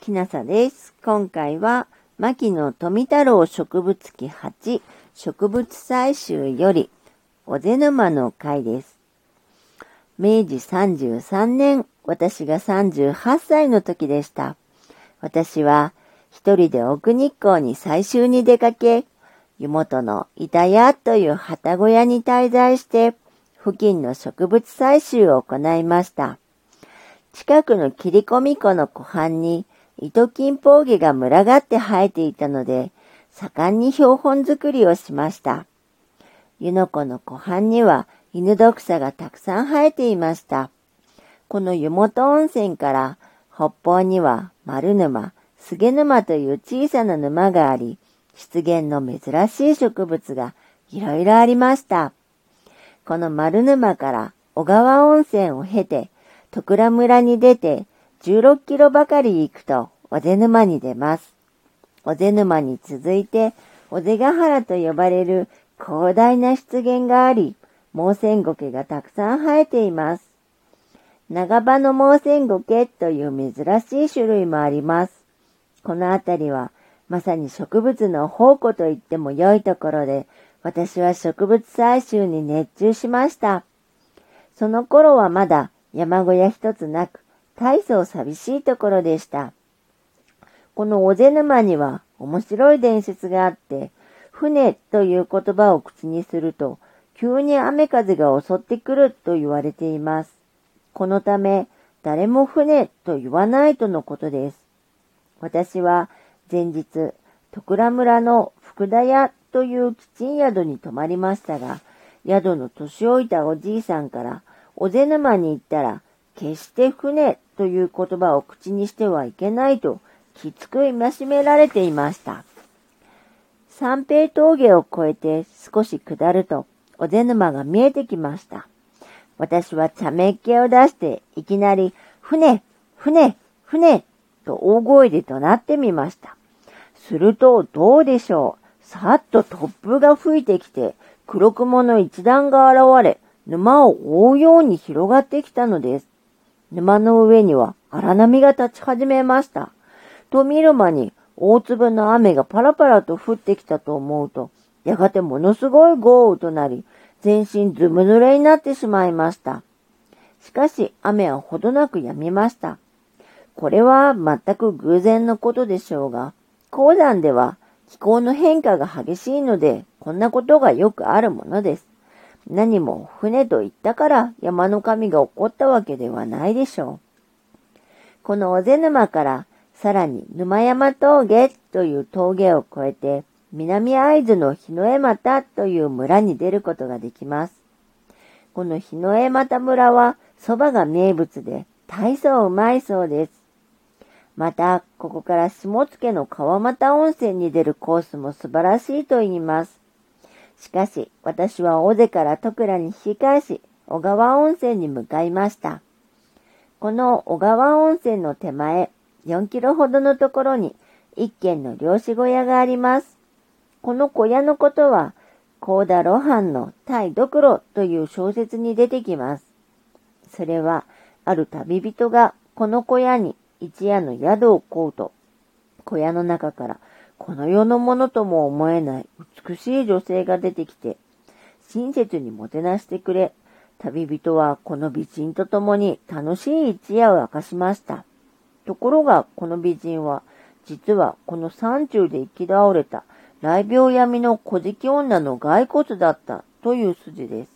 きなさです。今回は、牧野富太郎植物記8植物採集より、おぜ沼の会です。明治33年、私が38歳の時でした。私は一人で奥日光に採集に出かけ、湯本の板屋という旗小屋に滞在して、付近の植物採集を行いました。近くの切り込み湖の湖畔に糸金ポゲが群がって生えていたので、盛んに標本作りをしました。湯の湖の湖畔には犬毒草がたくさん生えていました。この湯本温泉から北方には丸沼、菅沼という小さな沼があり、出現の珍しい植物がいろいろありました。この丸沼から小川温泉を経て、徳良村に出て16キロばかり行くと尾瀬沼に出ます。尾瀬沼に続いて尾瀬ヶ原と呼ばれる広大な湿原があり、毛線苔がたくさん生えています。長場の毛線苔という珍しい種類もあります。この辺りはまさに植物の宝庫と言っても良いところで、私は植物採集に熱中しました。その頃はまだ山小屋一つなく、大層寂しいところでした。この尾瀬沼には面白い伝説があって、船という言葉を口にすると、急に雨風が襲ってくると言われています。このため、誰も船と言わないとのことです。私は前日、徳良村の福田屋というキッチン宿に泊まりましたが、宿の年老いたおじいさんから、尾瀬沼に行ったら、決して船という言葉を口にしてはいけないと、きつく戒められていました。三平峠を越えて少し下ると、尾瀬沼が見えてきました。私は茶目っ気を出して、いきなり、船船船と大声で怒鳴ってみました。すると、どうでしょう。さっと突風が吹いてきて、黒雲の一段が現れ、沼を覆うように広がってきたのです。沼の上には荒波が立ち始めました。と見る間に大粒の雨がパラパラと降ってきたと思うと、やがてものすごい豪雨となり、全身ずぶ濡れになってしまいました。しかし雨はほどなく止みました。これは全く偶然のことでしょうが、鉱山では気候の変化が激しいので、こんなことがよくあるものです。何も船と言ったから山の神が怒ったわけではないでしょう。この尾瀬沼からさらに沼山峠という峠を越えて南会津の日の江又という村に出ることができます。この日の江又村は蕎麦が名物で大層うまいそうです。また、ここから下野の川俣温泉に出るコースも素晴らしいと言います。しかし、私は尾瀬から戸倉に引き返し、小川温泉に向かいました。この小川温泉の手前、4キロほどのところに、一軒の漁師小屋があります。この小屋のことは、高田露伴の大ドクロという小説に出てきます。それは、ある旅人がこの小屋に一夜の宿をこうと、小屋の中からこの世のものとも思えない美しい女性が出てきて、親切にもてなしてくれ、旅人はこの美人と共に楽しい一夜を明かしました。ところが、この美人は、実はこの山中で生き倒れた雷病闇の小敷女の骸骨だったという筋です。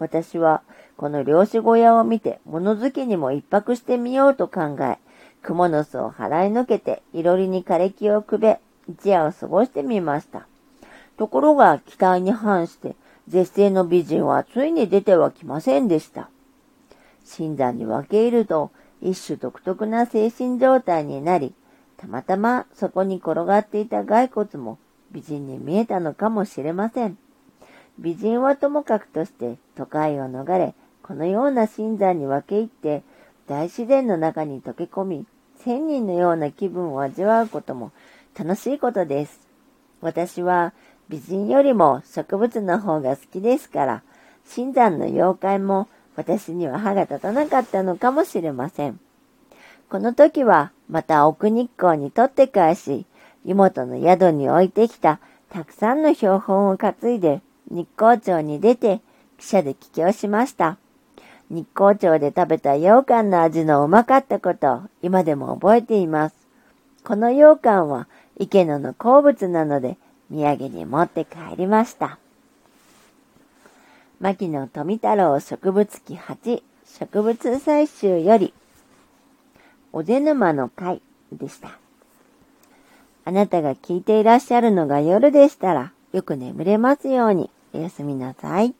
私はこの漁師小屋を見て物好きにも一泊してみようと考え、蜘蛛の巣を払い抜けて、いろりに枯れ木をくべ、一夜を過ごしてみました。ところが、期待に反して、絶世の美人はついに出てはきませんでした。新山に分け入ると、一種独特な精神状態になり、たまたまそこに転がっていた骸骨も美人に見えたのかもしれません。美人はともかくとして都会を逃れ、このような新山に分け入って大自然の中に溶け込み、千人のような気分を味わうことも楽しいことです。私は美人よりも植物の方が好きですから、新山の妖怪も私には歯が立たなかったのかもしれません。この時はまた奥日光に取って返し、湯本の宿に置いてきたたくさんの標本を担いで日光町に出て汽車で帰郷しました。日光町で食べた羊羹の味のうまかったことを今でも覚えています。この羊羹は池野の好物なので土産に持って帰りました。牧野富太郎植物記8植物採集よりおぜ沼の会でした。あなたが聞いていらっしゃるのが夜でしたらよく眠れますようにおやすみなさい。